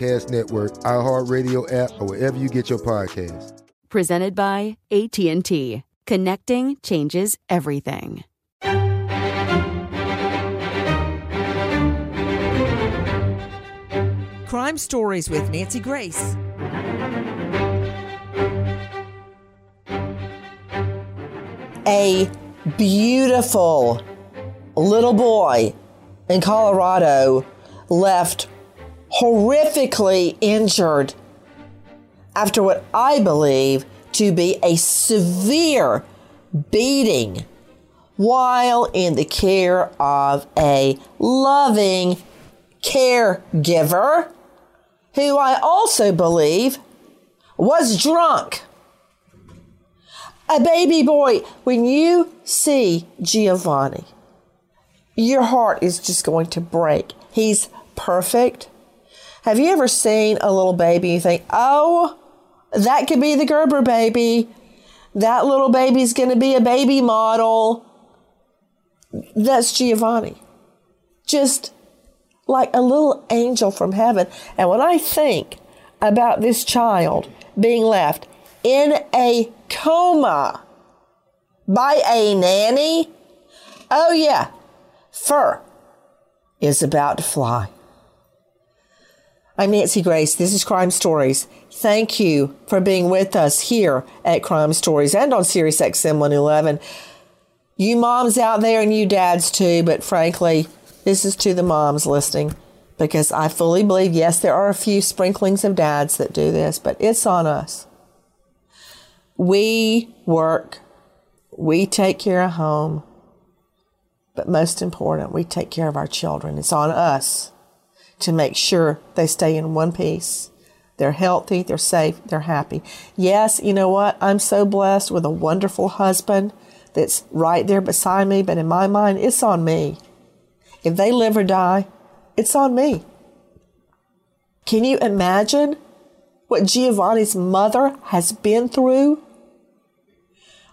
Network, iHeartRadio app, or wherever you get your podcasts. Presented by AT&T. Connecting changes everything. Crime Stories with Nancy Grace. A beautiful little boy in Colorado left horrifically injured after what I believe to be a severe beating while in the care of a loving caregiver who I also believe was drunk. A baby boy, when you see Giovanni, your heart is just going to break. He's perfect. Have you ever seen a little baby you think, oh, that could be the Gerber baby. That little baby's going to be a baby model. That's Giovanni. Just like a little angel from heaven. And when I think about this child being left in a coma by a nanny, oh yeah, fur is about to fly. I'm Nancy Grace. This is Crime Stories. Thank you for being with us here at Crime Stories and on Sirius XM 111. You moms out there and you dads too, but frankly, this is to the moms listening because I fully believe, yes, there are a few sprinklings of dads that do this, but it's on us. We work, we take care of home, but most important, we take care of our children. It's on us to make sure they stay in one piece. They're healthy, they're safe, they're happy. Yes, you know what? I'm so blessed with a wonderful husband that's right there beside me, but in my mind, it's on me. If they live or die, it's on me. Can you imagine what Giovanni's mother has been through?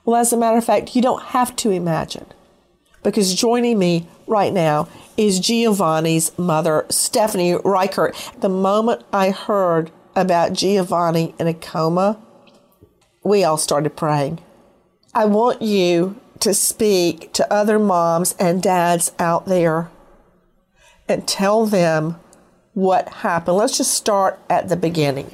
Well, as a matter of fact, you don't have to imagine because joining me right now is Giovanni's mother, Stephanie Reichert. The moment I heard about Giovanni in a coma, we all started praying. I want you to speak to other moms and dads out there and tell them what happened. Let's just start at the beginning.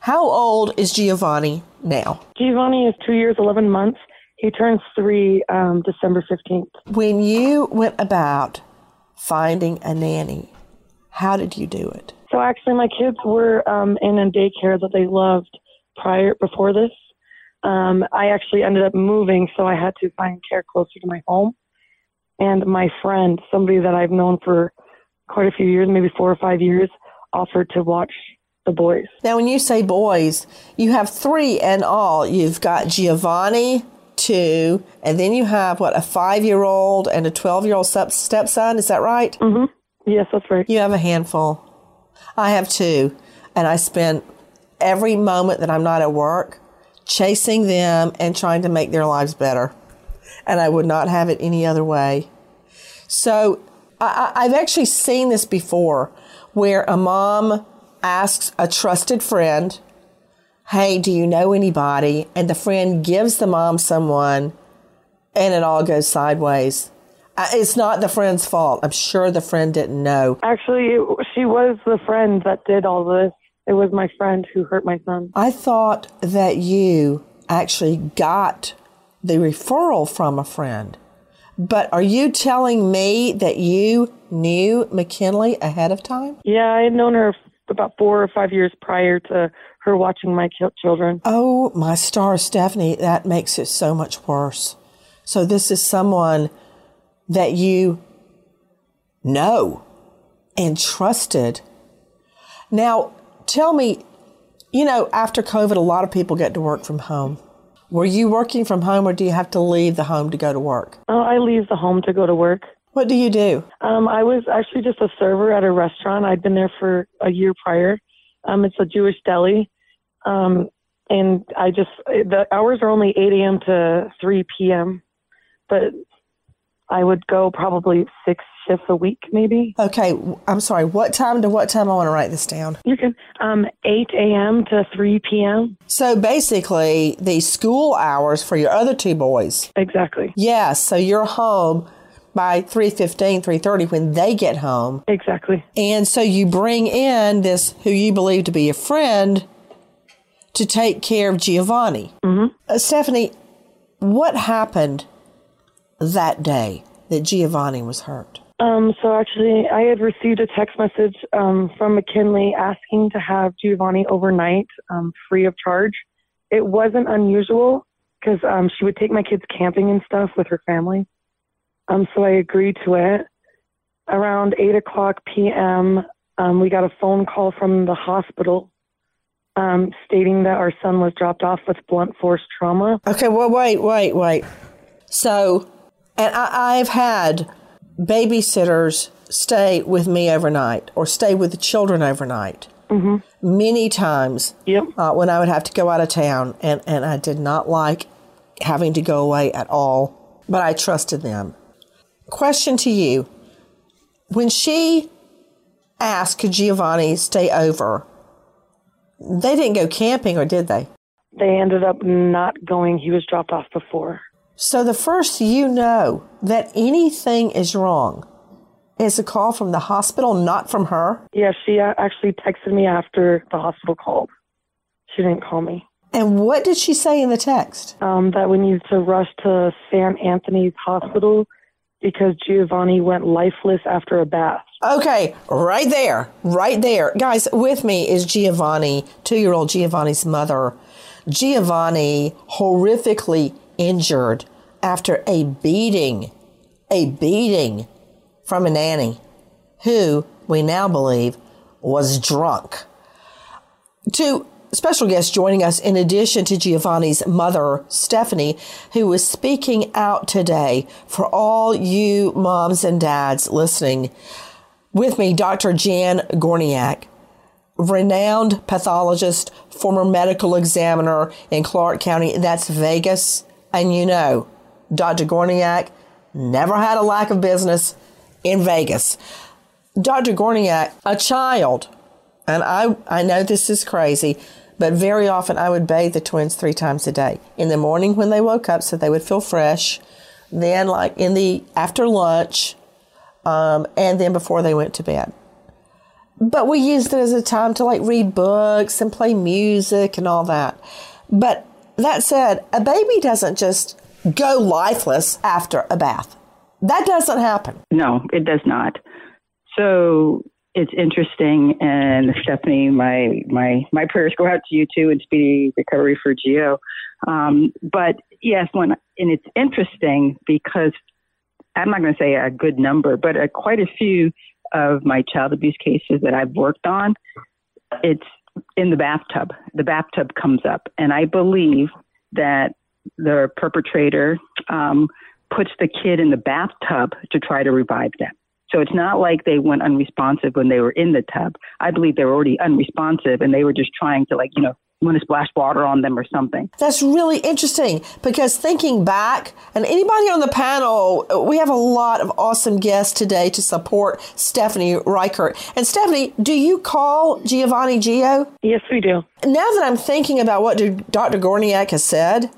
How old is Giovanni now? Giovanni is two years, 11 months. He turns three um, December 15th. When you went about finding a nanny, how did you do it? So actually, my kids were um, in a daycare that they loved prior before this. Um, I actually ended up moving, so I had to find care closer to my home. and my friend, somebody that I've known for quite a few years, maybe four or five years, offered to watch the boys. Now, when you say boys, you have three in all. You've got Giovanni, two, and then you have what a five-year-old and a twelve-year-old step- stepson. Is that right? Mm-hmm. Yes, that's right. You have a handful. I have two, and I spend every moment that I'm not at work chasing them and trying to make their lives better. And I would not have it any other way. So I, I've actually seen this before where a mom asks a trusted friend, Hey, do you know anybody? And the friend gives the mom someone and it all goes sideways. It's not the friend's fault. I'm sure the friend didn't know. Actually, it, she was the friend that did all this. It was my friend who hurt my son. I thought that you actually got the referral from a friend. But are you telling me that you knew McKinley ahead of time? Yeah, I had known her about four or five years prior to her watching my children. Oh, my star, Stephanie, that makes it so much worse. So, this is someone that you know and trusted. Now, tell me, you know, after COVID, a lot of people get to work from home. Were you working from home or do you have to leave the home to go to work? Oh, I leave the home to go to work. What do you do? Um, I was actually just a server at a restaurant. I'd been there for a year prior. Um, it's a Jewish deli. Um, and I just, the hours are only 8 a.m. to 3 p.m. But I would go probably six shifts a week, maybe. Okay, I'm sorry. What time to what time? I want to write this down. You can um, 8 a.m. to 3 p.m. So basically, the school hours for your other two boys. Exactly. Yes. So you're home by 3.15 3.30 when they get home exactly and so you bring in this who you believe to be a friend to take care of giovanni mm-hmm. uh, stephanie what happened that day that giovanni was hurt um, so actually, I had received a text message um, from McKinley asking to have Giovanni overnight, um, free of charge. It wasn't unusual because um, she would take my kids camping and stuff with her family. Um, so I agreed to it. Around eight o'clock p.m., um, we got a phone call from the hospital um, stating that our son was dropped off with blunt force trauma. Okay, well, wait, wait, wait. So, and I, I've had babysitters stay with me overnight or stay with the children overnight. Mm-hmm. Many times yep. uh, when I would have to go out of town, and, and I did not like having to go away at all, but I trusted them. Question to you When she asked, could Giovanni stay over, they didn't go camping, or did they? They ended up not going. He was dropped off before. So the first you know that anything is wrong is a call from the hospital, not from her? Yeah, she actually texted me after the hospital called. She didn't call me. And what did she say in the text? Um, that we needed to rush to St. Anthony's hospital because Giovanni went lifeless after a bath. Okay, right there, right there. Guys, with me is Giovanni, two year old Giovanni's mother. Giovanni horrifically injured after a beating, a beating from a nanny who we now believe was drunk. Two special guests joining us in addition to Giovanni's mother, Stephanie, who is speaking out today for all you moms and dads listening. With me, Dr. Jan Gorniak, renowned pathologist, former medical examiner in Clark County. That's Vegas. And you know, Dr. Gorniak never had a lack of business in Vegas. Dr. Gorniak, a child, and I, I know this is crazy, but very often I would bathe the twins three times a day. In the morning when they woke up so they would feel fresh, then like in the after lunch, um, and then before they went to bed. But we used it as a time to like read books and play music and all that. But that said, a baby doesn't just go lifeless after a bath. That doesn't happen. No, it does not. So it's interesting, and Stephanie, my my my prayers go out to you too, and speedy recovery for Gio. Um, but yes, when and it's interesting because I'm not going to say a good number, but a, quite a few of my child abuse cases that I've worked on, it's in the bathtub. The bathtub comes up, and I believe that the perpetrator um, puts the kid in the bathtub to try to revive them. So it's not like they went unresponsive when they were in the tub. I believe they were already unresponsive and they were just trying to like, you know, want to splash water on them or something. That's really interesting because thinking back, and anybody on the panel, we have a lot of awesome guests today to support Stephanie Reichert. And Stephanie, do you call Giovanni Gio? Yes, we do. Now that I'm thinking about what Dr. Gorniak has said,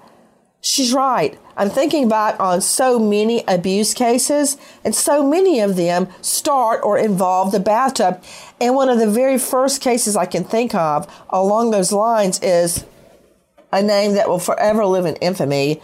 She's right. I'm thinking back on so many abuse cases, and so many of them start or involve the bathtub. And one of the very first cases I can think of along those lines is a name that will forever live in infamy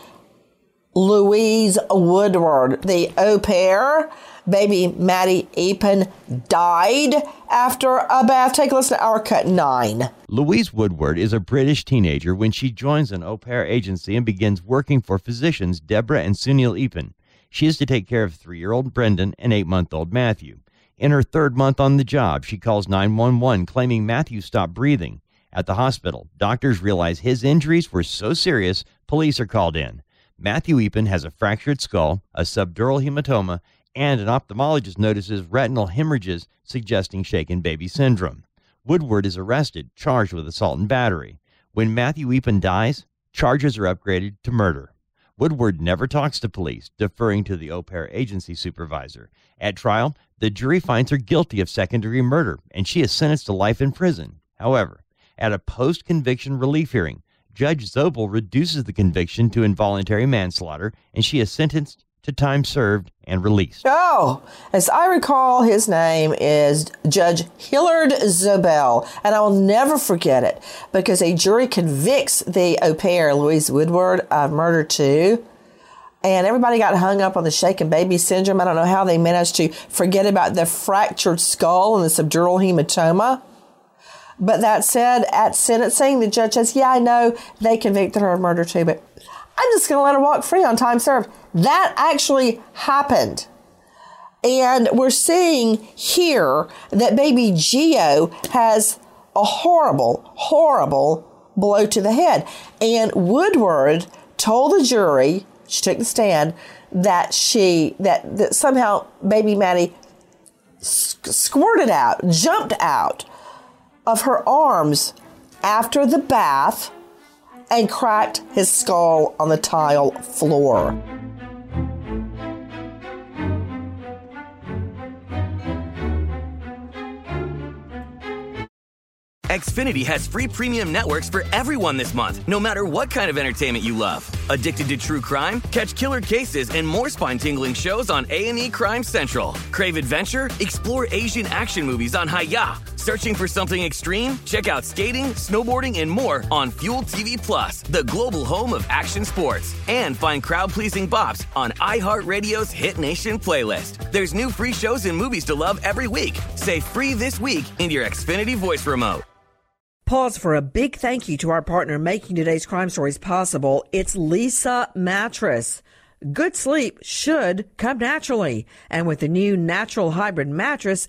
Louise Woodward, the au pair baby Maddie Eapen died after a bath. Take a listen to our cut nine. Louise Woodward is a British teenager when she joins an au pair agency and begins working for physicians Deborah and Sunil Eapen. She is to take care of three year old Brendan and eight month old Matthew. In her third month on the job, she calls 911 claiming Matthew stopped breathing. At the hospital, doctors realize his injuries were so serious, police are called in. Matthew Eapen has a fractured skull, a subdural hematoma, and an ophthalmologist notices retinal hemorrhages suggesting shaken baby syndrome. Woodward is arrested, charged with assault and battery. When Matthew Eapen dies, charges are upgraded to murder. Woodward never talks to police, deferring to the au pair agency supervisor. At trial, the jury finds her guilty of second degree murder, and she is sentenced to life in prison. However, at a post conviction relief hearing, Judge Zobel reduces the conviction to involuntary manslaughter, and she is sentenced to time served and released. Oh, as I recall, his name is Judge Hillard Zobel, and I will never forget it because a jury convicts the au pair, Louise Woodward, of murder too. And everybody got hung up on the shaken baby syndrome. I don't know how they managed to forget about the fractured skull and the subdural hematoma. But that said, at sentencing, the judge says, Yeah, I know they convicted her of murder too, but I'm just going to let her walk free on time served. That actually happened. And we're seeing here that baby Gio has a horrible, horrible blow to the head. And Woodward told the jury, she took the stand, that she, that, that somehow baby Maddie squirted out, jumped out of her arms after the bath and cracked his skull on the tile floor. Xfinity has free premium networks for everyone this month, no matter what kind of entertainment you love. Addicted to true crime? Catch killer cases and more spine-tingling shows on A&E Crime Central. Crave adventure? Explore Asian action movies on Hi-YAH. Searching for something extreme? Check out skating, snowboarding, and more on Fuel TV Plus, the global home of action sports. And find crowd-pleasing bops on iHeartRadio's Hit Nation playlist. There's new free shows and movies to love every week. Say free this week in your Xfinity voice remote. Pause for a big thank you to our partner making today's crime stories possible. It's Leesa Mattress. Good sleep should come naturally. And with the new natural hybrid mattress,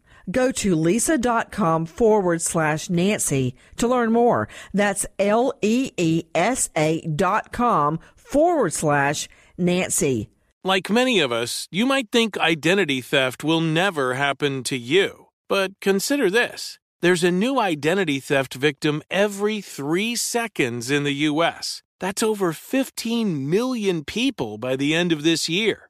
Go to leesa.com forward slash Nancy to learn more. That's L E E S A dot com forward slash Nancy. Like many of us, you might think identity theft will never happen to you. But consider this There's a new identity theft victim every three seconds in the U.S. That's over 15 million people by the end of this year,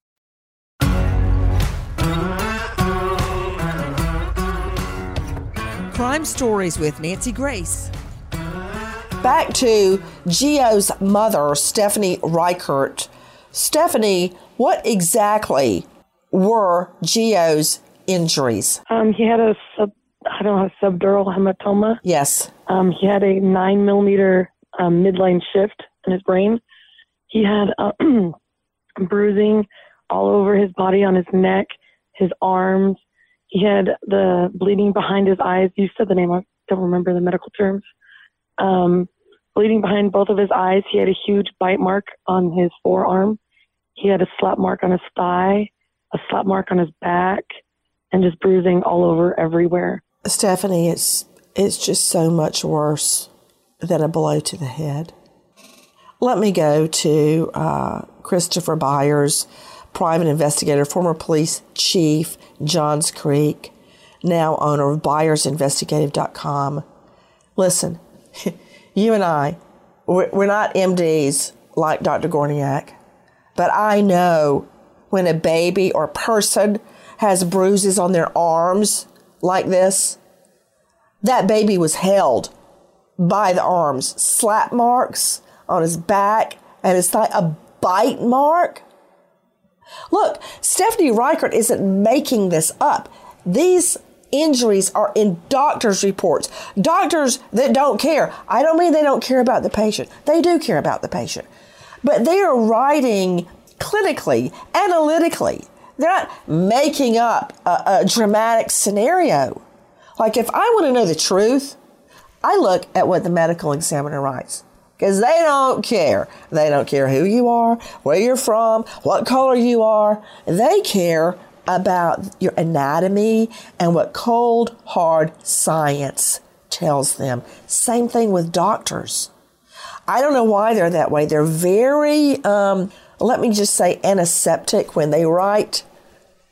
Crime Stories with Nancy Grace. Back to Gio's mother, Stephanie Reichert. Stephanie, what exactly were Gio's injuries? Um, he had a sub, I don't know, subdural hematoma. Yes. Um, he had a nine millimeter um, midline shift in his brain. He had uh, bruising all over his body, on his neck, his arms. He had the bleeding behind his eyes. You said the name. I don't remember the medical terms. Um, bleeding behind both of his eyes. He had a huge bite mark on his forearm. He had a slap mark on his thigh, a slap mark on his back, and just bruising all over everywhere. Stephanie, it's it's just so much worse than a blow to the head. Let me go to uh, Christopher Byers, private investigator, former police chief, Johns Creek, now owner of byersinvestigative.com. Listen, you and I, we're not MDs like Dr. Gorniak, but I know when a baby or person has bruises on their arms like this, that baby was held by the arms, slap marks on his back and his thigh, a bite mark. Look, Stephanie Reichert isn't making this up. These injuries are in doctors' reports. Doctors that don't care. I don't mean they don't care about the patient. They do care about the patient. But they are writing clinically, analytically. They're not making up a, a dramatic scenario. Like if I want to know the truth, I look at what the medical examiner writes because they don't care. They don't care who you are, where you're from, what color you are. They care about your anatomy and what cold, hard science tells them. Same thing with doctors. I don't know why they're that way. They're very, um, let me just say, antiseptic when they write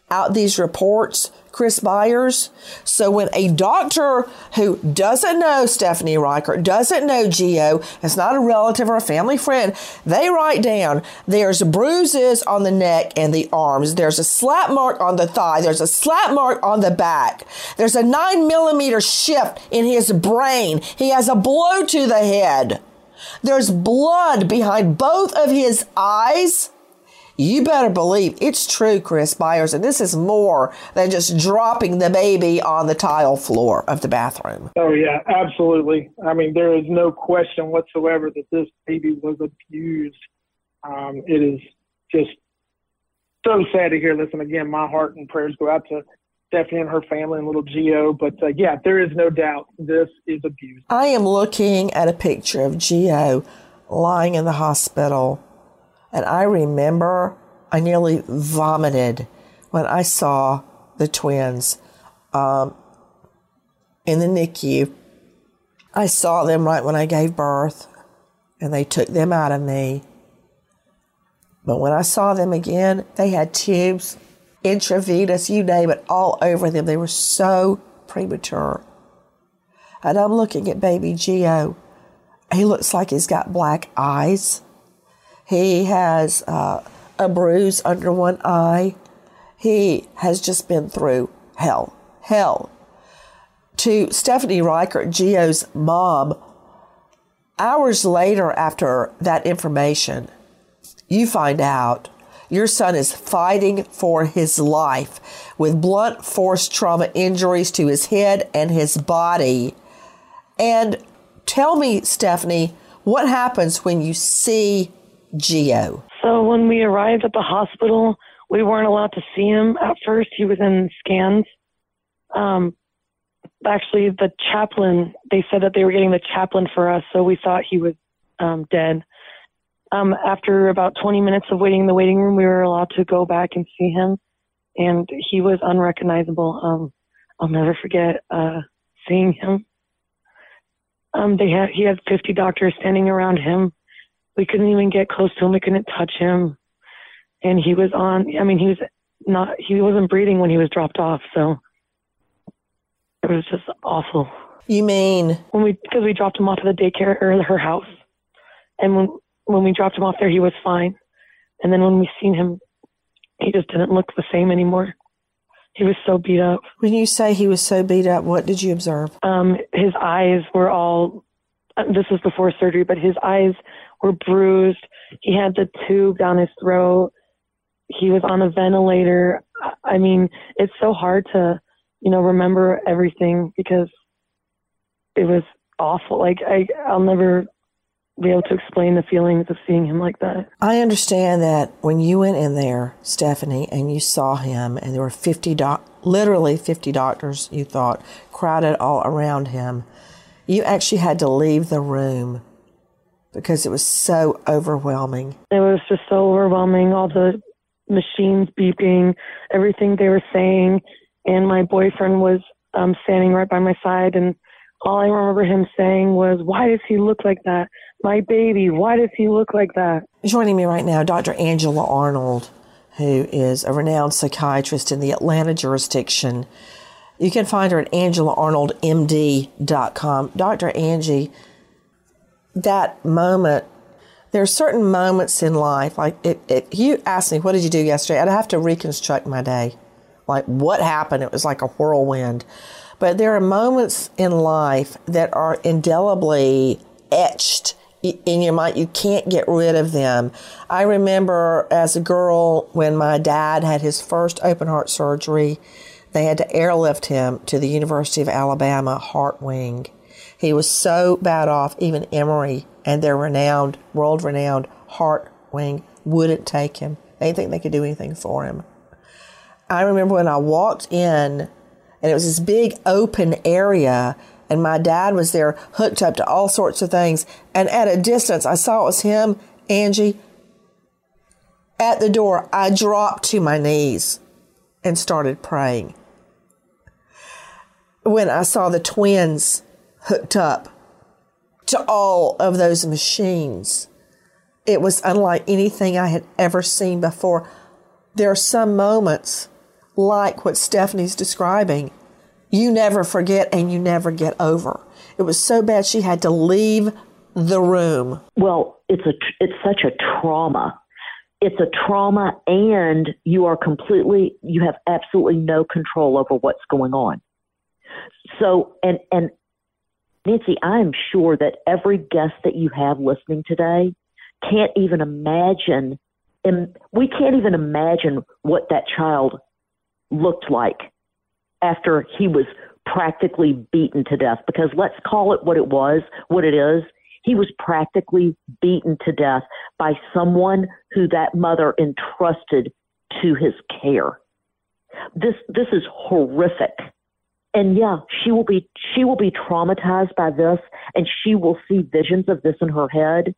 out these reports Chris Byers. So when a doctor who doesn't know Stephanie Reichert, doesn't know Gio, is not a relative or a family friend, they write down there's bruises on the neck and the arms. There's a slap mark on the thigh. There's a slap mark on the back. There's a nine millimeter shift in his brain. He has a blow to the head. There's blood behind both of his eyes you better believe it's true, Chris Byers, and this is more than just dropping the baby on the tile floor of the bathroom. Oh, yeah, absolutely. I mean, there is no question whatsoever that this baby was abused. Um, it is just so sad to hear. Listen, again, my heart and prayers go out to Stephanie and her family and little Gio. But uh, yeah, there is no doubt this is abuse. I am looking at a picture of Gio lying in the hospital and I remember I nearly vomited when I saw the twins um, in the NICU. I saw them right when I gave birth, and they took them out of me. But when I saw them again, they had tubes, intravenous, you name it, all over them. They were so premature. And I'm looking at baby Gio. He looks like he's got black eyes. He has uh, a bruise under one eye. He has just been through hell. Hell. to Stephanie Reichert, Gio's mom, hours later after that information, you find out your son is fighting for his life with blunt force trauma injuries to his head and his body. And tell me, Stephanie, what happens when you see Gio? So when we arrived at the hospital, we weren't allowed to see him at first. He was in scans. Um, actually, the chaplain, they said that they were getting the chaplain for us, so we thought he was um, dead. Um, after about 20 minutes of waiting in the waiting room, we were allowed to go back and see him, and he was unrecognizable. Um, I'll never forget uh, seeing him. Um, they had he had 50 doctors standing around him. We couldn't even get close to him. We couldn't touch him, and he was on. I mean, he was not. He wasn't breathing when he was dropped off. So it was just awful. You mean when we because we dropped him off at the daycare or her house, and when when we dropped him off there, he was fine, and then when we seen him, he just didn't look the same anymore. He was so beat up. When you say he was so beat up, what did you observe? Um, his eyes were all. This was before surgery, but his eyes were bruised. He had the tube down his throat. He was on a ventilator. I- mean, it's so hard to, you know, remember everything because it was awful. Like I, I'll never be able to explain the feelings of seeing him like that. I understand that when you went in there, Stephanie, and you saw him, and there were 50 doc- literally 50 doctors, you thought, crowded all around him, you actually had to leave the room because it was so overwhelming. It was just so overwhelming. All the machines beeping, everything they were saying, and my boyfriend was um, standing right by my side, and all I remember him saying was, "Why does he look like that? My baby. Why does he look like that?" Joining me right now, Dr. Angela Arnold, who is a renowned psychiatrist in the Atlanta jurisdiction. You can find her at angelaarnoldmd.com. Dr. Angie, that moment, there are certain moments in life, like if, if you asked me, what did you do yesterday? I'd have to reconstruct my day. Like what happened? It was like a whirlwind. But there are moments in life that are indelibly etched in your mind. You can't get rid of them. I remember as a girl when my dad had his first open heart surgery, they had to airlift him to the University of Alabama heart wing. He was so bad off, even Emory and their renowned, world renowned heart wing wouldn't take him. They didn't think they could do anything for him. I remember when I walked in and it was this big open area and my dad was there hooked up to all sorts of things and at a distance i saw it was him angie at the door i dropped to my knees and started praying when i saw the twins hooked up to all of those machines it was unlike anything i had ever seen before there are some moments like what stephanie's describing you never forget and you never get over. It was so bad she had to leave the room. Well, it's a it's such a trauma. It's a trauma and you are completely you have absolutely no control over what's going on. So and and Nancy, I am sure that every guest that you have listening today can't even imagine and we can't even imagine what that child looked like after he was practically beaten to death because let's call it what it was, what it is. He was practically beaten to death by someone who that mother entrusted to his care. This this is horrific. And yeah, she will be she will be traumatized by this and she will see visions of this in her head.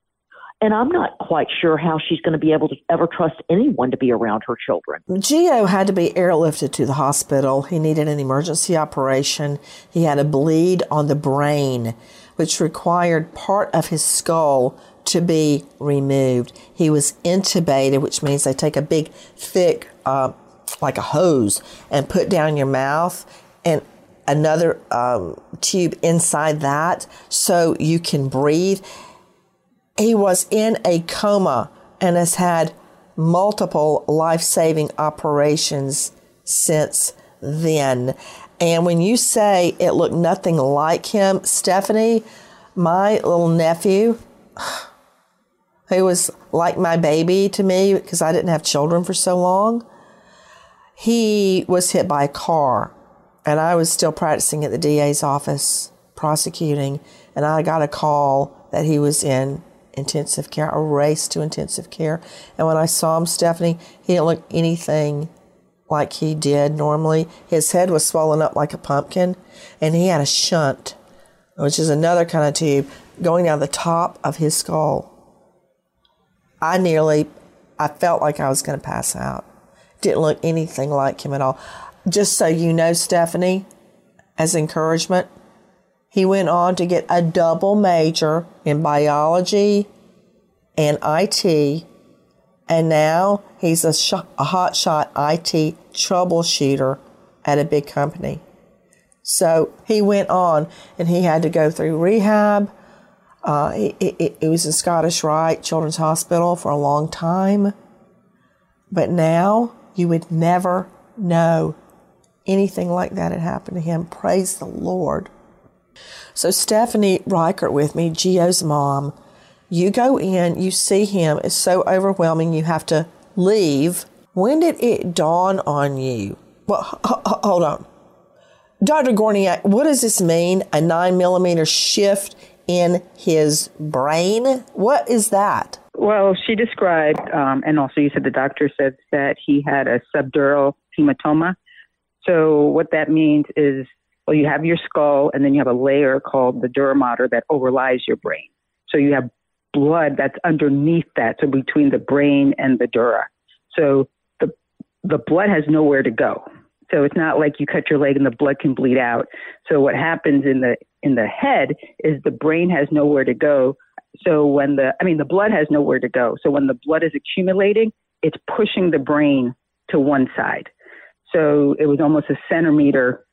And I'm not quite sure how she's going to be able to ever trust anyone to be around her children. Gio had to be airlifted to the hospital. He needed an emergency operation. He had a bleed on the brain, which required part of his skull to be removed. He was intubated, which means they take a big, thick, uh, like a hose, and put down your mouth and another um, tube inside that so you can breathe he was in a coma and has had multiple life saving operations since then. And when you say it looked nothing like him, Stephanie, my little nephew, who was like my baby to me because I didn't have children for so long, he was hit by a car. And I was still practicing at the DA's office prosecuting. And I got a call that he was in intensive care, a race to intensive care. And when I saw him, Stephanie, he didn't look anything like he did normally. His head was swollen up like a pumpkin, and he had a shunt, which is another kind of tube, going down the top of his skull. I nearly, I felt like I was going to pass out. Didn't look anything like him at all. Just so you know, Stephanie, as encouragement, he went on to get a double major in biology and IT, and now he's a, sh- a hotshot IT troubleshooter at a big company. So he went on and he had to go through rehab. Uh, it, it, it was in Scottish Rite Children's Hospital for a long time. But now you would never know anything like that had happened to him. Praise the Lord. So Stephanie Reichert with me, Gio's mom, you go in, you see him, it's so overwhelming, you have to leave. When did it dawn on you? Well, hold on. Dr. Gorniak, what does this mean? A nine millimeter shift in his brain? What is that? Well, she described, um, and also you said the doctor said that he had a subdural hematoma. So what that means is well, you have your skull, and then you have a layer called the dura mater that overlies your brain. So you have blood that's underneath that, so between the brain and the dura. So the the blood has nowhere to go. So it's not like you cut your leg and the blood can bleed out. So what happens in the in the head is the brain has nowhere to go. So when the I mean the blood has nowhere to go. So when the blood is accumulating, it's pushing the brain to one side. So it was almost a centimeter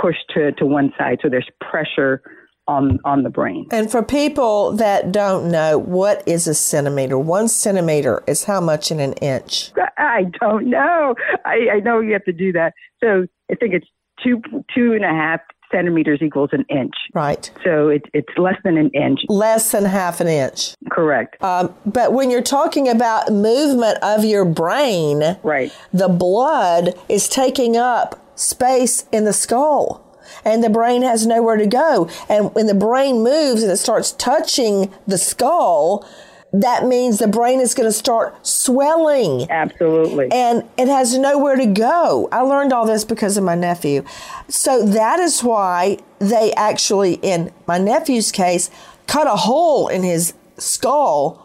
pushed to, to one side. So there's pressure on on the brain. And for people that don't know, what is a centimeter? One centimeter is how much in an inch? I don't know. I, I know you have to do that. So I think it's two two and a half centimeters equals an inch. Right. So it, it's less than an inch. Less than half an inch. Correct. Um, but when you're talking about movement of your brain, right, the blood is taking up space in the skull. And the brain has nowhere to go. And when the brain moves and it starts touching the skull, that means the brain is going to start swelling. Absolutely. And it has nowhere to go. I learned all this because of my nephew. So that is why they actually, in my nephew's case, cut a hole in his skull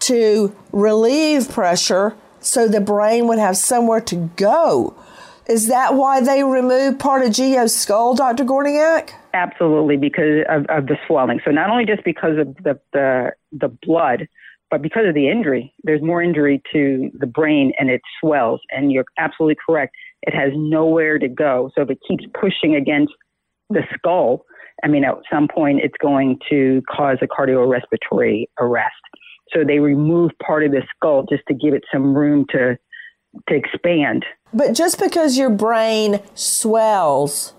to relieve pressure so the brain would have somewhere to go. Is that why they removed part of Gio's skull, Dr. Gorniak? Absolutely, because of, of the swelling. So not only just because of the, the the blood, but because of the injury. There's more injury to the brain, and it swells. And you're absolutely correct. It has nowhere to go. So if it keeps pushing against the skull, I mean, at some point, it's going to cause a cardiorespiratory arrest. So they remove part of the skull just to give it some room to to expand. But just because your brain swells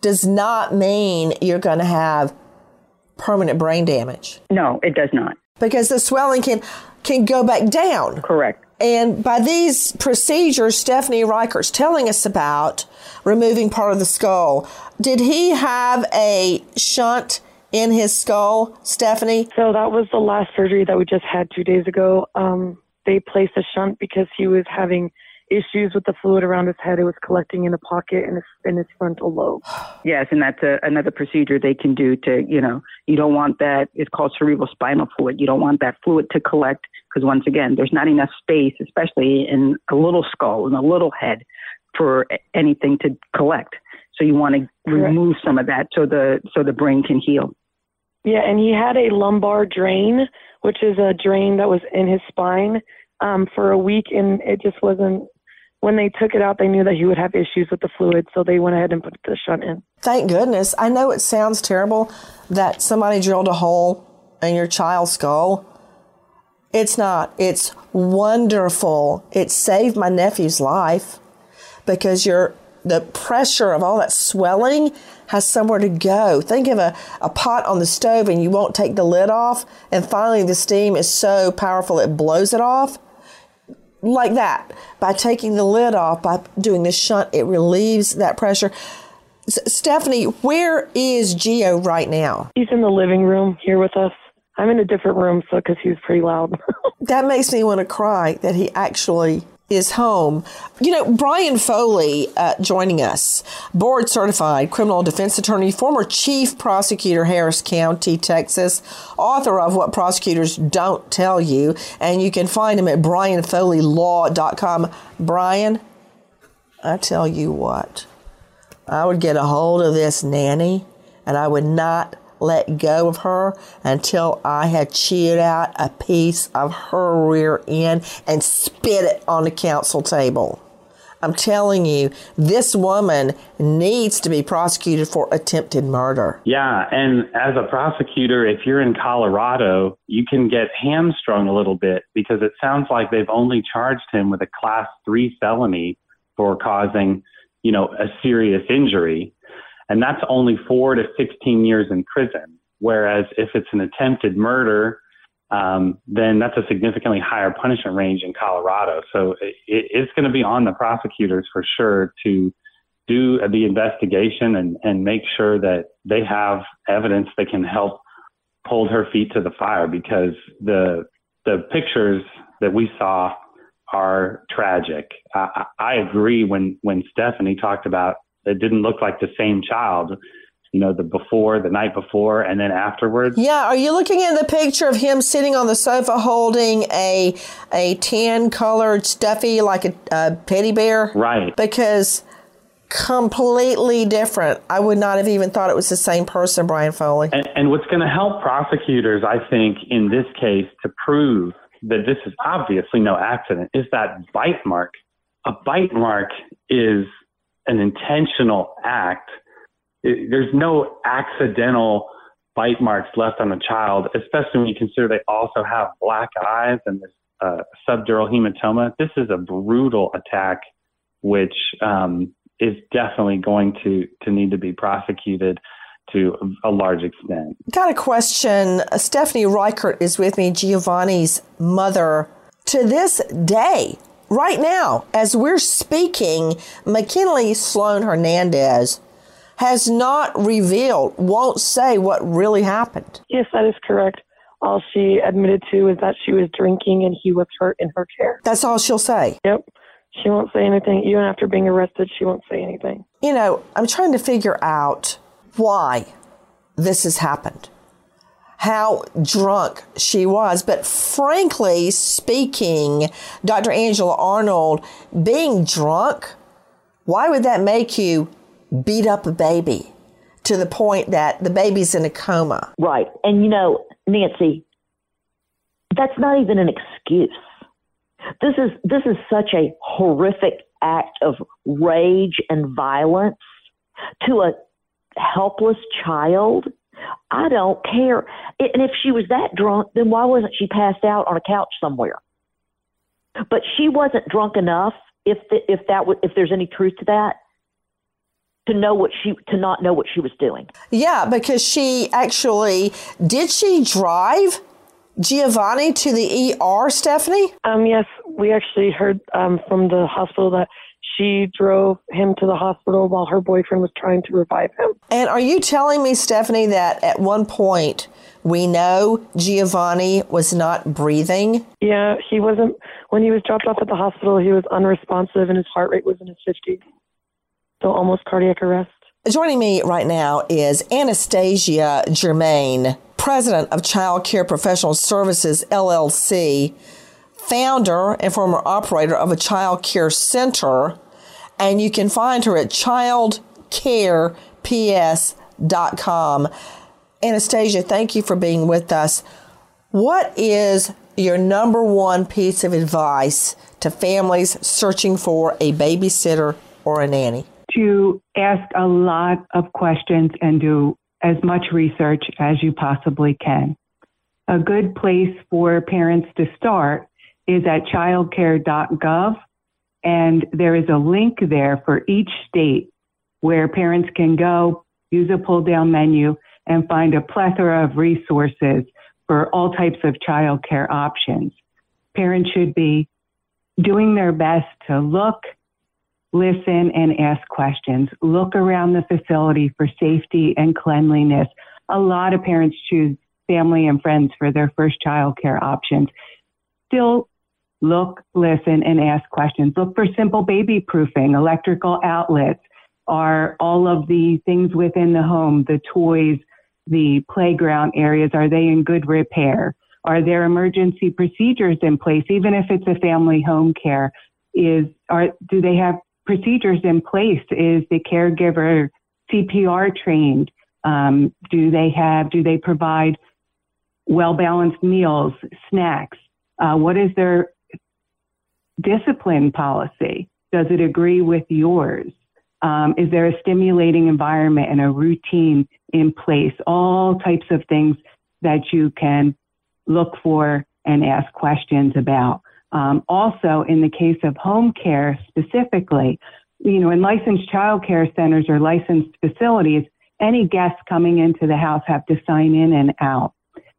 does not mean you're going to have permanent brain damage. No, it does not. Because the swelling can can go back down. Correct. And by these procedures Stephanie Reichert's telling us about, removing part of the skull, did he have a shunt in his skull, Stephanie? So that was the last surgery that we just had two days ago. Um, they placed a shunt because he was having issues with the fluid around his head. It was collecting in a pocket in his, in his frontal lobe. Yes, and that's a, another procedure they can do to, you know, you don't want that. It's called cerebral spinal fluid. You don't want that fluid to collect because once again, there's not enough space, especially in a little skull, and a little head, for anything to collect. So you want to remove some of that so the so the brain can heal. Yeah, and he had a lumbar drain, which is a drain that was in his spine um, for a week, and it just wasn't. When they took it out, they knew that he would have issues with the fluid, so they went ahead and put the shunt in. Thank goodness. I know it sounds terrible that somebody drilled a hole in your child's skull. It's not. It's wonderful. It saved my nephew's life because your the pressure of all that swelling has somewhere to go. Think of a, a pot on the stove and you won't take the lid off, and finally the steam is so powerful it blows it off. Like that. By taking the lid off, by doing the shunt, it relieves that pressure. S- Stephanie, where is Gio right now? He's in the living room here with us. I'm in a different room, so because he was pretty loud. that makes me want to cry that he actually is home. You know, Brian Foley uh, joining us, board certified criminal defense attorney, former chief prosecutor, Harris County, Texas, author of What Prosecutors Don't Tell You. And you can find him at brianfoleylaw.com. Brian, I tell you what, I would get a hold of this nanny and I would not let go of her until I had chewed out a piece of her rear end and spit it on the counsel table. I'm telling you, this woman needs to be prosecuted for attempted murder. Yeah, and as a prosecutor, if you're in Colorado, you can get hamstrung a little bit because it sounds like they've only charged him with a class three felony for causing, you know, a serious injury and that's only four to 16 years in prison. Whereas if it's an attempted murder, um, then that's a significantly higher punishment range in Colorado. So it, it's going to be on the prosecutors for sure to do the investigation and, and make sure that they have evidence that can help hold her feet to the fire because the the pictures that we saw are tragic. I, I agree when when Stephanie talked about it didn't look like the same child you know, the before, the night before, and then afterwards. Yeah, are you looking at the picture of him sitting on the sofa holding a a tan colored stuffy like a, a teddy bear? Right. Because completely different. I would not have even thought it was the same person, Brian Foley. And, and what's going to help prosecutors, I think, in this case, to prove that this is obviously no accident, is that bite mark. A bite mark is an intentional act. It, there's no accidental bite marks left on a child, especially when you consider they also have black eyes and this uh, subdural hematoma. This is a brutal attack, which um, is definitely going to, to need to be prosecuted to a large extent. Got a question. Stephanie Reichert is with me, Giovanni's mother. To this day, right now, as we're speaking, McKinley Slone Hernandez has not revealed, won't say what really happened. Yes, that is correct. All she admitted to is that she was drinking and he was hurt in her care. That's all she'll say. Yep. She won't say anything. Even after being arrested, she won't say anything. You know, I'm trying to figure out why this has happened how drunk she was. But frankly speaking, Dr. Angela Arnold, being drunk, why would that make you beat up a baby to the point that the baby's in a coma? Right. And you know, Nancy, that's not even an excuse. This is this is such a horrific act of rage and violence to a helpless child I don't care. And if she was that drunk, then why wasn't she passed out on a couch somewhere? But she wasn't drunk enough. If the, if that if there's any truth to that, to know what she to not know what she was doing. Yeah, because she actually did she drive Giovanni to the ER, Stephanie? Um, yes, we actually heard um, from the hospital that she drove him to the hospital while her boyfriend was trying to revive him. And are you telling me, Stephanie, that at one point we know Giovanni was not breathing? Yeah, he wasn't. When he was dropped off at the hospital, he was unresponsive and his heart rate was in his 50s. So almost cardiac arrest. Joining me right now is Anastasia Germain, president of Child Care Professional Services LLC, founder and former operator of a child care center and you can find her at childcareps.com. Anastasia, thank you for being with us. What is your number one piece of advice to families searching for a babysitter or a nanny? To ask a lot of questions and do as much research as you possibly can. A good place for parents to start is at childcare.gov And there is a link there for each state where parents can go, use a pull down menu, and find a plethora of resources for all types of childcare options. Parents should be doing their best to look, listen, and ask questions. Look around the facility for safety and cleanliness. A lot of parents choose family and friends for their first childcare options. Still look, listen, and ask questions. Look for simple baby proofing, electrical outlets, are all of the things within the home, the toys, the playground areas, are they in good repair? Are there emergency procedures in place, even if it's a family home care? Is are do they have procedures in place? Is the caregiver CPR trained? Um, do they have? Do they provide well balanced meals, snacks? Uh, what is their discipline policy? Does it agree with yours? Um, is there a stimulating environment and a routine in place? All types of things that you can look for and ask questions about. Um, also, in the case of home care specifically, you know, in licensed child care centers or licensed facilities, any guests coming into the house have to sign in and out.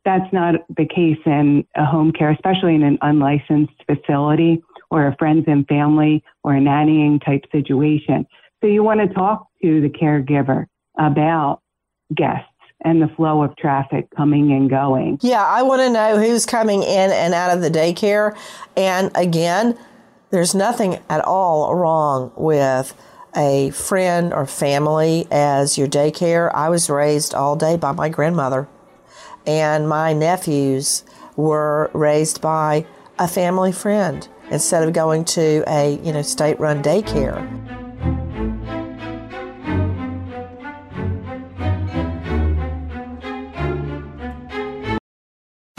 That's not the case in a home care, especially in an unlicensed facility or a friends and family or a nannying type situation. So you want to talk to the caregiver about guests and the flow of traffic coming and going. Yeah, I want to know who's coming in and out of the daycare. And again, there's nothing at all wrong with a friend or family as your daycare. I was raised all day by my grandmother, and my nephews were raised by a family friend instead of going to a you know state-run daycare.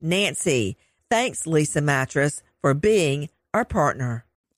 Nancy. Thanks, Leesa Mattress, for being our partner.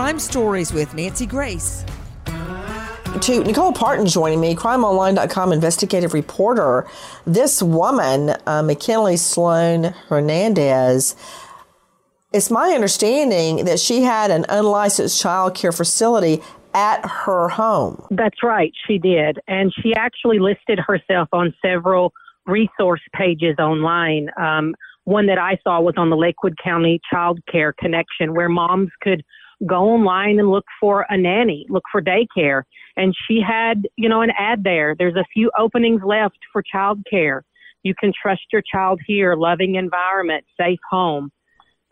Crime Stories with Nancy Grace. To Nicole Partin joining me, crimeonline.com investigative reporter. This woman, uh, McKinley Slone Hernandez, it's my understanding that she had an unlicensed child care facility at her home. That's right, she did. And she actually listed herself on several resource pages online. Um, one that I saw was on the Lakewood County Child Care Connection, where moms could go online and look for a nanny, look for daycare. And she had, you know, an ad there. There's a few openings left for child care. You can trust your child here, loving environment, safe home.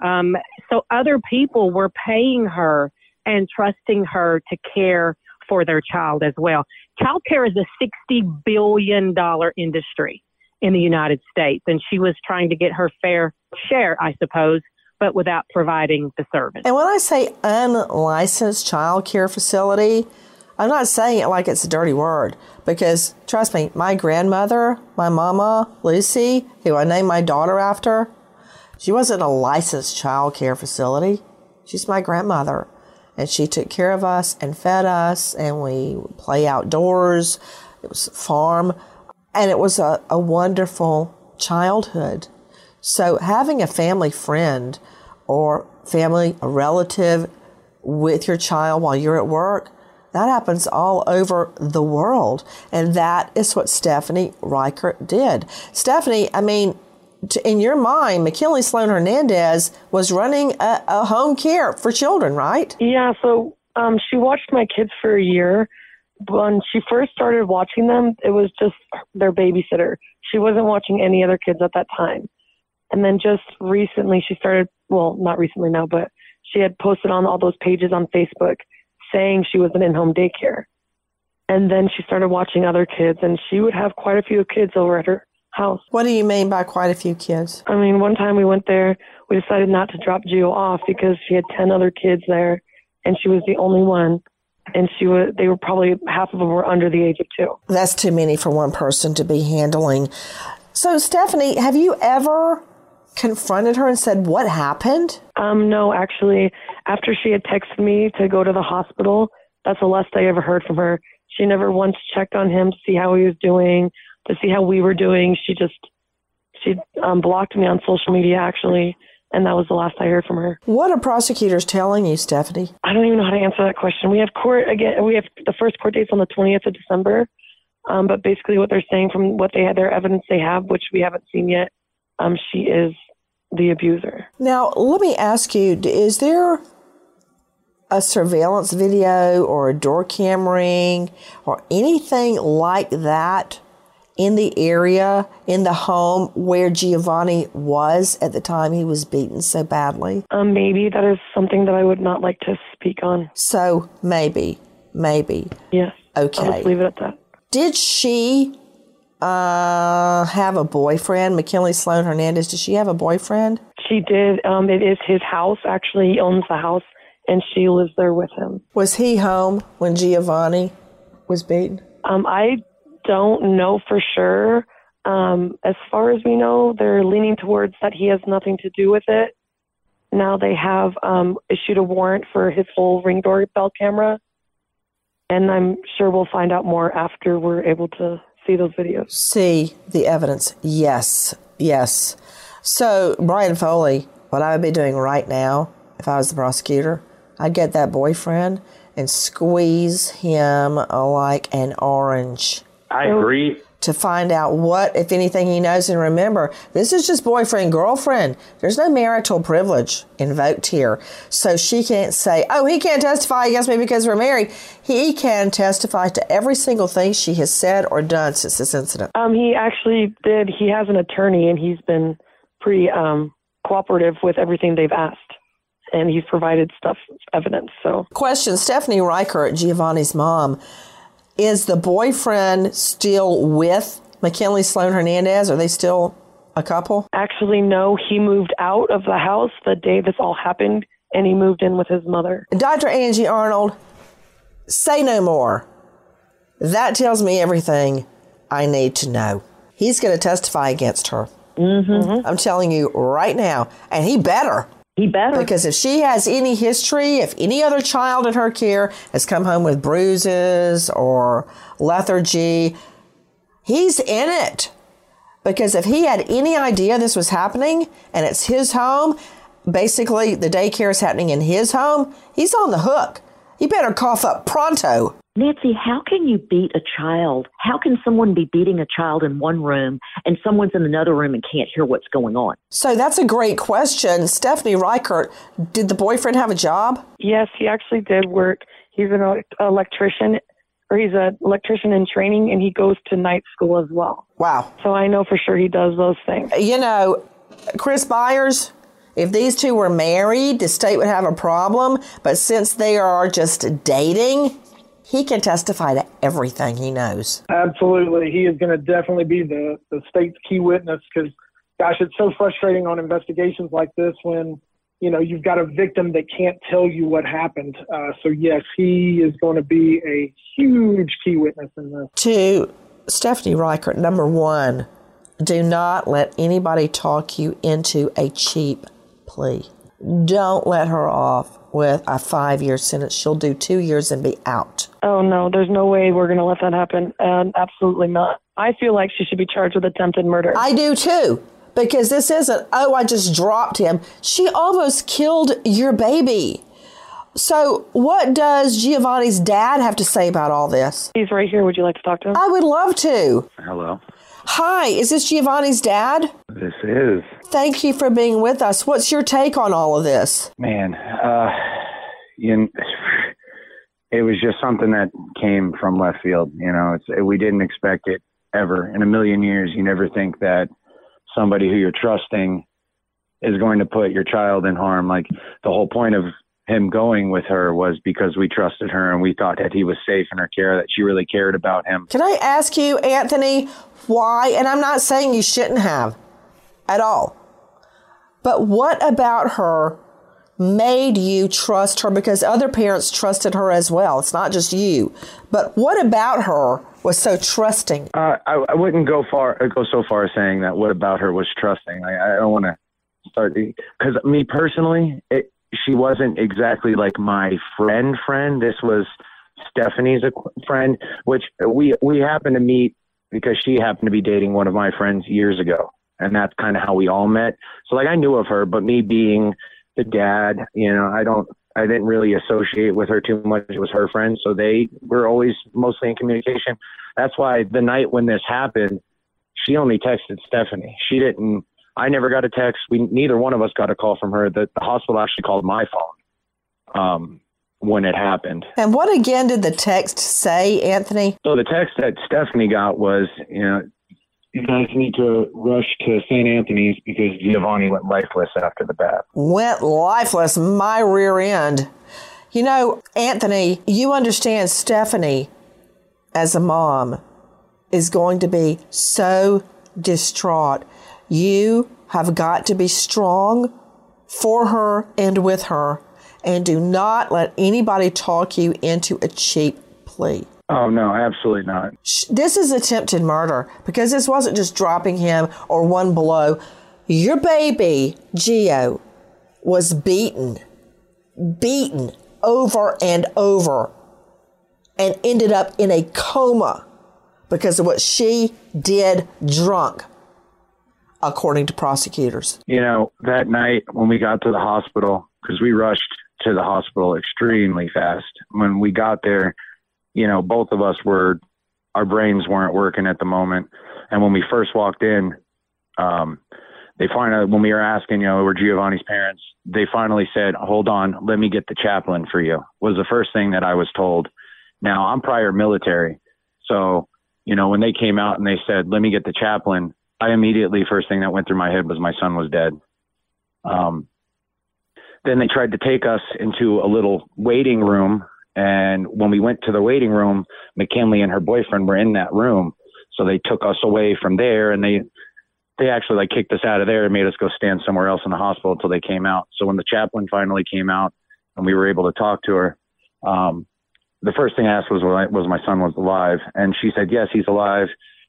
Um, so other people were paying her and trusting her to care for their child as well. Child care is a $60 billion industry in the United States, and she was trying to get her fair share, I suppose, but without providing the service. And when I say unlicensed child care facility, I'm not saying it like it's a dirty word because trust me, my grandmother, my mama, Lucy, who I named my daughter after, she wasn't a licensed child care facility. She's my grandmother. And she took care of us and fed us, and we play outdoors. It was a farm, and it was a, a wonderful childhood. So having a family friend or family, a relative with your child while you're at work, that happens all over the world. And that is what Stephanie Reichert did. Stephanie, I mean, in your mind, McKinley Slone Hernandez was running a, a, home care for children, right? Yeah. So um, she watched my kids for a year. When she first started watching them, it was just their babysitter. She wasn't watching any other kids at that time. And then just recently, she started, well, not recently now, but she had posted on all those pages on Facebook saying she was an in home daycare. And then she started watching other kids, and she would have quite a few kids over at her house. What do you mean by quite a few kids? I mean, one time we went there, we decided not to drop Gio off because she had 10 other kids there, and she was the only one. And she was, they were probably half of them were under the age of two. That's too many for one person to be handling. So, Stephanie, have you ever confronted her and said, What happened? Um, no, actually, after she had texted me to go to the hospital, that's the last I ever heard from her. She never once checked on him to see how he was doing, to see how we were doing. She just she um, blocked me on social media actually, and that was the last I heard from her. What are prosecutors telling you, Stephanie? I don't even know how to answer that question. We have court again. We have the first court date's on the 20th of December. Um, but basically, what they're saying from what they had, their evidence they have, which we haven't seen yet, um, she is the abuser. Now, let me ask you: Is there a surveillance video or a door cammering or anything like that in the area, in the home where Giovanni was at the time he was beaten so badly? Um, maybe that is something that I would not like to speak on. So maybe, maybe. Yes. Okay. I'll leave it at that. Did she uh, have a boyfriend, McKinley Slone Hernandez? does she have a boyfriend? She did. Um, it is his house. Actually, he owns the house, and she lives there with him. Was he home when Giovanni was beaten? Um, I don't know for sure. Um, as far as we know, they're leaning towards that he has nothing to do with it. Now they have um, issued a warrant for his whole ring doorbell camera, and I'm sure we'll find out more after we're able to see those videos. See the evidence. Yes, yes. So, Brian Foley, what I would be doing right now if I was the prosecutor, I'd get that boyfriend and squeeze him like an orange. I agree. To find out what, if anything, he knows. And remember, this is just boyfriend, girlfriend. There's no marital privilege invoked here. So she can't say, oh, he can't testify against me because we're married. He can testify to every single thing she has said or done since this incident. Um, he actually did. He has an attorney, and he's been pretty um, cooperative with everything they've asked. And he's provided stuff, evidence. So, question Stephanie Reichert, Giovanni's mom is the boyfriend still with McKinley Slone Hernandez? Are they still a couple? Actually, no. He moved out of the house the day this all happened, and he moved in with his mother. Dr. Angie Arnold, say no more. That tells me everything I need to know. He's going to testify against her. Mm-hmm. I'm telling you right now, and he better. He better. Because if she has any history, if any other child in her care has come home with bruises or lethargy, he's in it. Because if he had any idea this was happening and it's his home, basically the daycare is happening in his home, he's on the hook. He better cough up pronto. Nancy, how can you beat a child? How can someone be beating a child in one room and someone's in another room and can't hear what's going on? So that's a great question. Stephanie Reichert, did the boyfriend have a job? Yes, he actually did work. He's an electrician, or he's an electrician in training, and he goes to night school as well. Wow. So I know for sure he does those things. You know, Chris Byers, If these two were married, the state would have a problem. But since they are just dating, he can testify to everything he knows. Absolutely. He is going to definitely be the, the state's key witness because, gosh, it's so frustrating on investigations like this when, you know, you've got a victim that can't tell you what happened. Uh, so, yes, he is going to be a huge key witness in this. To Stephanie Reichert, number one, do not let anybody talk you into a cheap plea. Don't let her off with a five year sentence. She'll do two years and be out. Oh no, there's no way we're going to let that happen. And absolutely not. I feel like she should be charged with attempted murder. I do too. Because this isn't, oh, I just dropped him. She almost killed your baby. So, what does Giovanni's dad have to say about all this? He's right here. Would you like to talk to him? I would love to. Hello. Hi, is this Giovanni's dad? This is. Thank you for being with us. What's your take on all of this? Man, uh, you, it was just something that came from left field. You know, it's we didn't expect it ever in a million years. You never think that somebody who you're trusting is going to put your child in harm. Like the whole point of him going with her was because we trusted her and we thought that he was safe in her care, that she really cared about him. Can I ask you, Anthony, why? And I'm not saying you shouldn't have at all. But what about her made you trust her? Because other parents trusted her as well. It's not just you. But what about her was so trusting? Uh, I, I, wouldn't go far go so far as saying that what about her was trusting. I, I don't want to start because me personally, it, she wasn't exactly like my friend friend. This was Stephanie's friend, which we we happened to meet because she happened to be dating one of my friends years ago, and that's kind of how we all met. So like I knew of her, but me being the dad, you know, I don't. I didn't really associate with her too much. It was her friend, so they were always mostly in communication. That's why the night when this happened, she only texted Stephanie. She didn't I never got a text. We neither one of us got a call from her. The, the hospital actually called my phone um, when it happened. And what again did the text say, Anthony? So the text that Stephanie got was, you know, you guys need to rush to St. Anthony's because Giovanni went lifeless after the bath. Went lifeless, my rear end. You know, Anthony, you understand Stephanie as a mom is going to be so distraught you have got to be strong for her and with her, and do not let anybody talk you into a cheap plea. Oh, no, absolutely not. This is attempted murder because this wasn't just dropping him or one blow. Your baby, Gio, was beaten, beaten over and over, and ended up in a coma because of what she did drunk according to prosecutors. You know, that night when we got to the hospital, because we rushed to the hospital extremely fast. When we got there, you know, both of us were, our brains weren't working at the moment. And when we first walked in, um, they finally, when we were asking, you know, we're Giovanni's parents, they finally said, hold on, let me get the chaplain for you, was the first thing that I was told. Now, I'm prior military. So, you know, when they came out and they said, let me get the chaplain, I immediately first thing that went through my head was my son was dead. Um, then they tried to take us into a little waiting room, and when we went to the waiting room, McKinley and her boyfriend were in that room, so they took us away from there, and they they actually like kicked us out of there and made us go stand somewhere else in the hospital until they came out. So when the chaplain finally came out and we were able to talk to her, um, the first thing I asked was was my son was alive, and she said yes, he's alive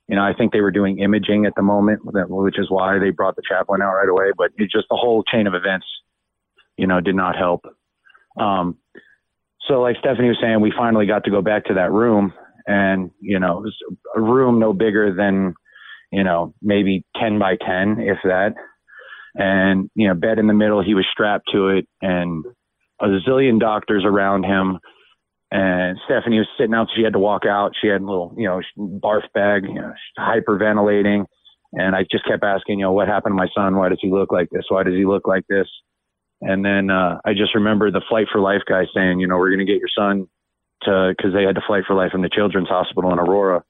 you know, I think they were doing imaging at the moment, which is why they brought the chaplain out right away. But it just the whole chain of events, you know, did not help. Um, so, like Stephanie was saying, we finally got to go back to that room, and you know, it was a room no bigger than, you know, maybe ten by ten, if that. And you know, bed in the middle. He was strapped to it, and a zillion doctors around him and Stephanie was sitting out. She had to walk out. She had a little, you know, barf bag, you know, hyperventilating. And I just kept asking, you know, what happened to my son? Why does he look like this? Why does he look like this? And then uh, I just remember the Flight for Life guy saying, you know, we're going to get your son to, because they had to flight for life in the Children's Hospital in Aurora.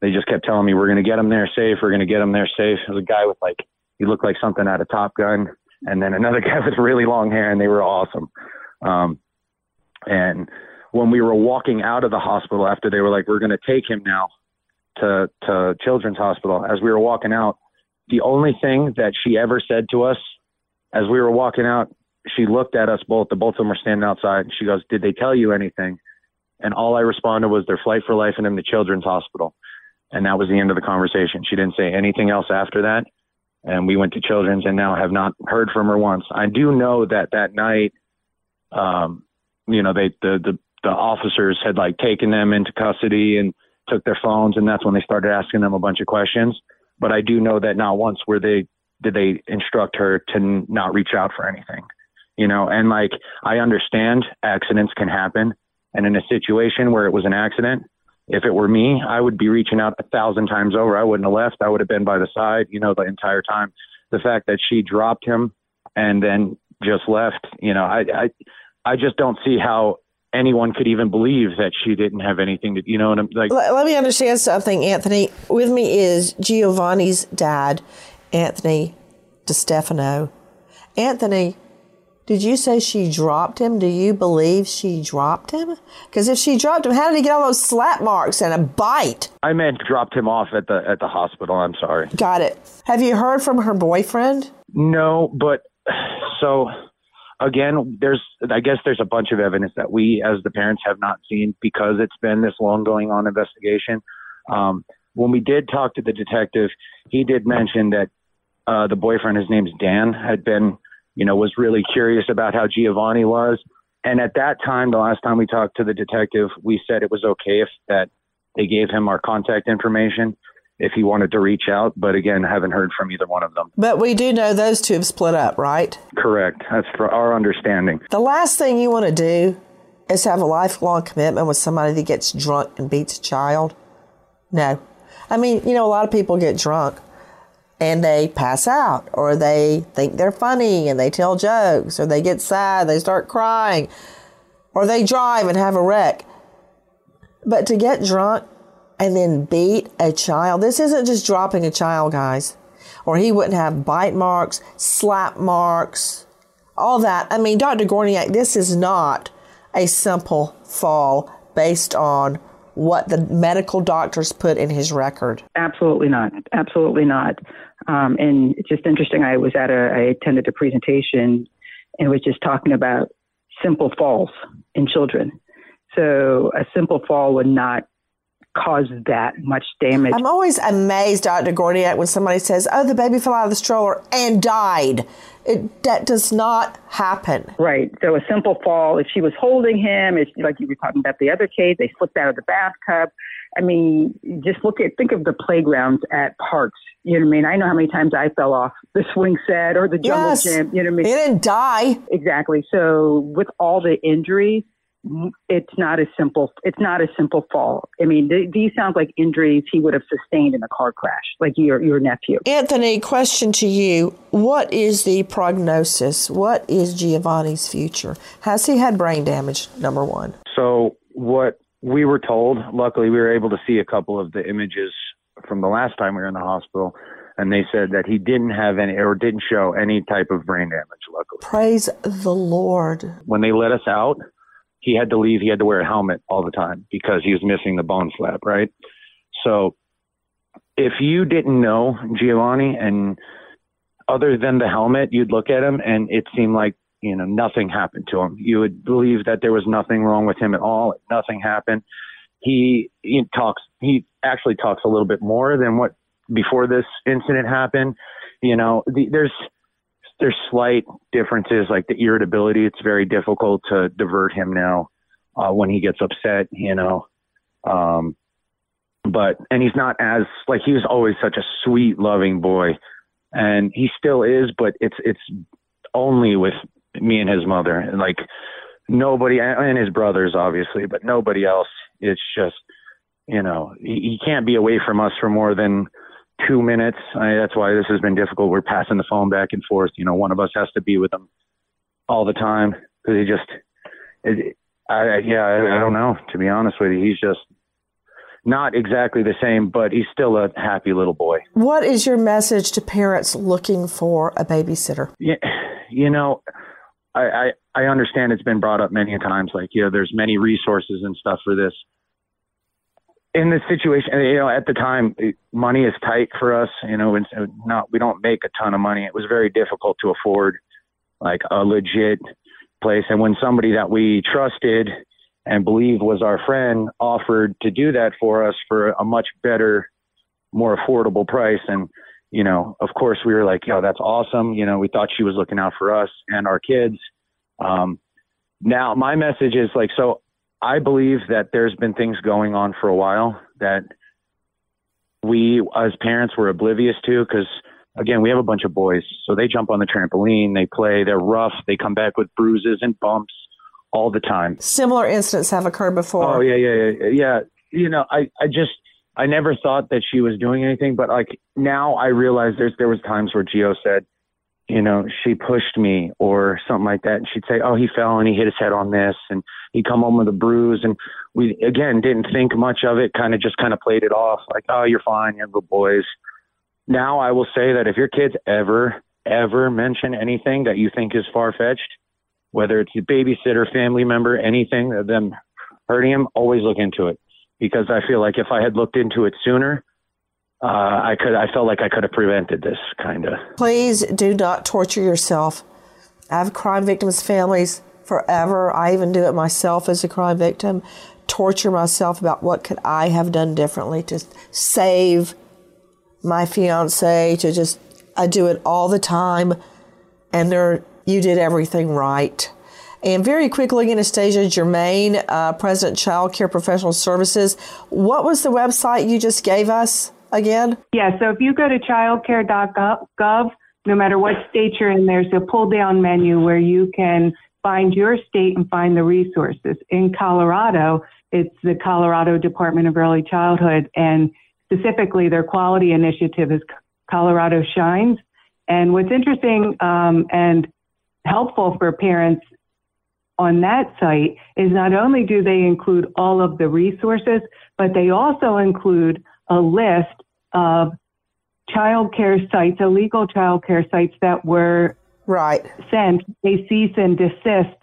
They just kept telling me, we're going to get him there safe. We're going to get him there safe. Was a guy with like, he looked like something out of Top Gun. and then another guy with really long hair, and they were awesome. Um, and when we were walking out of the hospital after they were like, "We're going to take him now to to Children's Hospital," as we were walking out, the only thing that she ever said to us as we were walking out, she looked at us both. The both of them were standing outside. And she goes, "Did they tell you anything?" And all I responded was, "Their flight for life and in the Children's Hospital." And that was the end of the conversation. She didn't say anything else after that. And we went to Children's and now have not heard from her once. I do know that that night, um, you know, they the the the officers had like taken them into custody and took their phones, and that's when they started asking them a bunch of questions. But I do know that not once were they did they instruct her to not reach out for anything, you know. And like I understand accidents can happen, and in a situation where it was an accident, if it were me, I would be reaching out a thousand times over. I wouldn't have left. I would have been by the side, you know, the entire time. The fact that she dropped him and then just left, you know, I I I just don't see how anyone could even believe that she didn't have anything to, you know, and I'm like, let, let me understand something, Anthony. With me is Giovanni's dad, Anthony DeStefano. Anthony, did you say she dropped him? Do you believe she dropped him? Because if she dropped him, how did he get all those slap marks and a bite? I meant dropped him off at the at the hospital. I'm sorry. Got it. Have you heard from her boyfriend? No, but so again, there's I guess there's a bunch of evidence that we as the parents have not seen because it's been this long going on investigation. Um, when we did talk to the detective, he did mention that uh, the boyfriend, his name's Dan, had been, you know, was really curious about how Giovanni was. And at that time, the last time we talked to the detective, we said it was okay if that they gave him our contact information if he wanted to reach out. But again, haven't heard from either one of them. But we do know those two have split up, right? Correct. That's for our understanding. The last thing you want to do is have a lifelong commitment with somebody that gets drunk and beats a child. No. I mean, you know, a lot of people get drunk and they pass out or they think they're funny and they tell jokes or they get sad, they start crying or they drive and have a wreck. But to get drunk and then beat a child, this isn't just dropping a child, guys. Or he wouldn't have bite marks, slap marks, all that. I mean, Dr. Gorniak, this is not a simple fall based on what the medical doctors put in his record. Absolutely not. Absolutely not. Um, and it's just interesting. I was at a, I attended a presentation and was just talking about simple falls in children. So a simple fall would not cause that much damage. I'm always amazed, Dr. Gordiak, when somebody says, "Oh, the baby fell out of the stroller and died." It, that does not happen. Right. So a simple fall. If she was holding him, it's like you were talking about the other case, they slipped out of the bathtub. I mean, just look at think of the playgrounds at parks. You know what I mean? I know how many times I fell off the swing set or the jungle Yes. gym. You know what I mean? He didn't die. Exactly. So with all the injuries, it's not a simple. It's not a simple fall. I mean, th- these sound like injuries he would have sustained in a car crash, like your your nephew. Anthony, question to you. What is the prognosis? What is Giovanni's future? Has he had brain damage? Number one. So what we were told, luckily we were able to see a couple of the images from the last time we were in the hospital, and they said that he didn't have any or didn't show any type of brain damage. Luckily, Praise the Lord. when they let us out, he had to leave. He had to wear a helmet all the time because he was missing the bone flap, right? So if you didn't know Giovanni and other than the helmet, you'd look at him and it seemed like, you know, nothing happened to him. You would believe that there was nothing wrong with him at all. Nothing happened. He, he talks, he actually talks a little bit more than what before this incident happened. You know, the, there's, there's slight differences like the irritability. It's very difficult to divert him now uh, when he gets upset, you know. Um, but and he's not as like he was always such a sweet, loving boy, and he still is. But it's it's only with me and his mother, and like nobody and his brothers, obviously, but nobody else. It's just you know he, he can't be away from us for more than two minutes. I, that's why this has been difficult. We're passing the phone back and forth. You know, one of us has to be with him all the time because he just, it, I, I- yeah, I, I don't know. To be honest with you, he's just, not exactly the same, but he's still a happy little boy. What is your message to parents looking for a babysitter? Yeah, you know, I, I I understand it's been brought up many times. Like, you know, there's many resources and stuff for this. In this situation, you know, at the time, money is tight for us. You know, and not we don't make a ton of money. It was very difficult to afford like a legit place. And when somebody that we trusted and believed was our friend offered to do that for us for a much better, more affordable price, and you know, of course, we were like, yo, that's awesome. You know, we thought she was looking out for us and our kids. Um, now, my message is like, so I believe that there's been things going on for a while that we as parents were oblivious to because again we have a bunch of boys so they jump on the trampoline they play they're rough they come back with bruises and bumps all the time. Similar incidents have occurred before. Oh yeah yeah yeah yeah you know i i just I never thought that she was doing anything, but like now I realize there's there was times where Gio said, you know, she pushed me or something like that, and she'd say, oh, he fell and he hit his head on this, and he'd come home with a bruise, and we again didn't think much of it, kind of just kind of played it off like, oh, you're fine, you're good boys. Now I will say that if your kids ever ever mention anything that you think is far fetched, whether it's a babysitter, family member, anything them hurting him, always look into it. Because I feel like if I had looked into it sooner, uh, I could. I felt like I could have prevented this kind of. Please do not torture yourself. I have crime victims' families forever. I even do it myself as a crime victim. Torture myself about what could I have done differently to save my fiance. To just, I do it all the time, and there, you did everything right. And very quickly, Anastasia Germain, uh, President Child Care Professional Services. What was the website you just gave us again? Yeah, so if you go to childcare.gov, no matter what state you're in, there's a pull down menu where you can find your state and find the resources. In Colorado, it's the Colorado Department of Early Childhood, and specifically their quality initiative is Colorado Shines. And what's interesting um, and helpful for parents on that site is not only do they include all of the resources, but they also include a list of child care sites, illegal child care sites that were right sent a cease and desist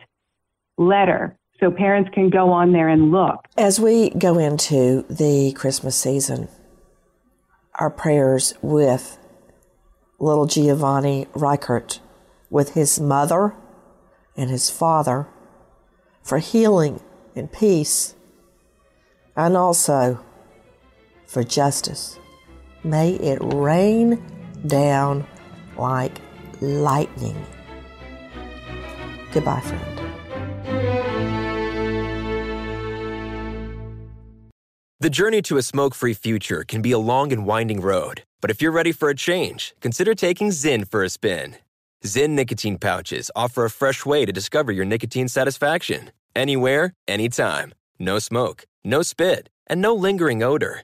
letter. So parents can go on there and look. As we go into the Christmas season, our prayers with little Giovanni Reichert, with his mother and his father, for healing and peace, and also for justice. May it rain down like lightning. Goodbye, friend. The journey to a smoke free future can be a long and winding road, but if you're ready for a change, consider taking Zyn for a spin. Zyn nicotine pouches offer a fresh way to discover your nicotine satisfaction. Anywhere, anytime. No smoke, no spit, and no lingering odor.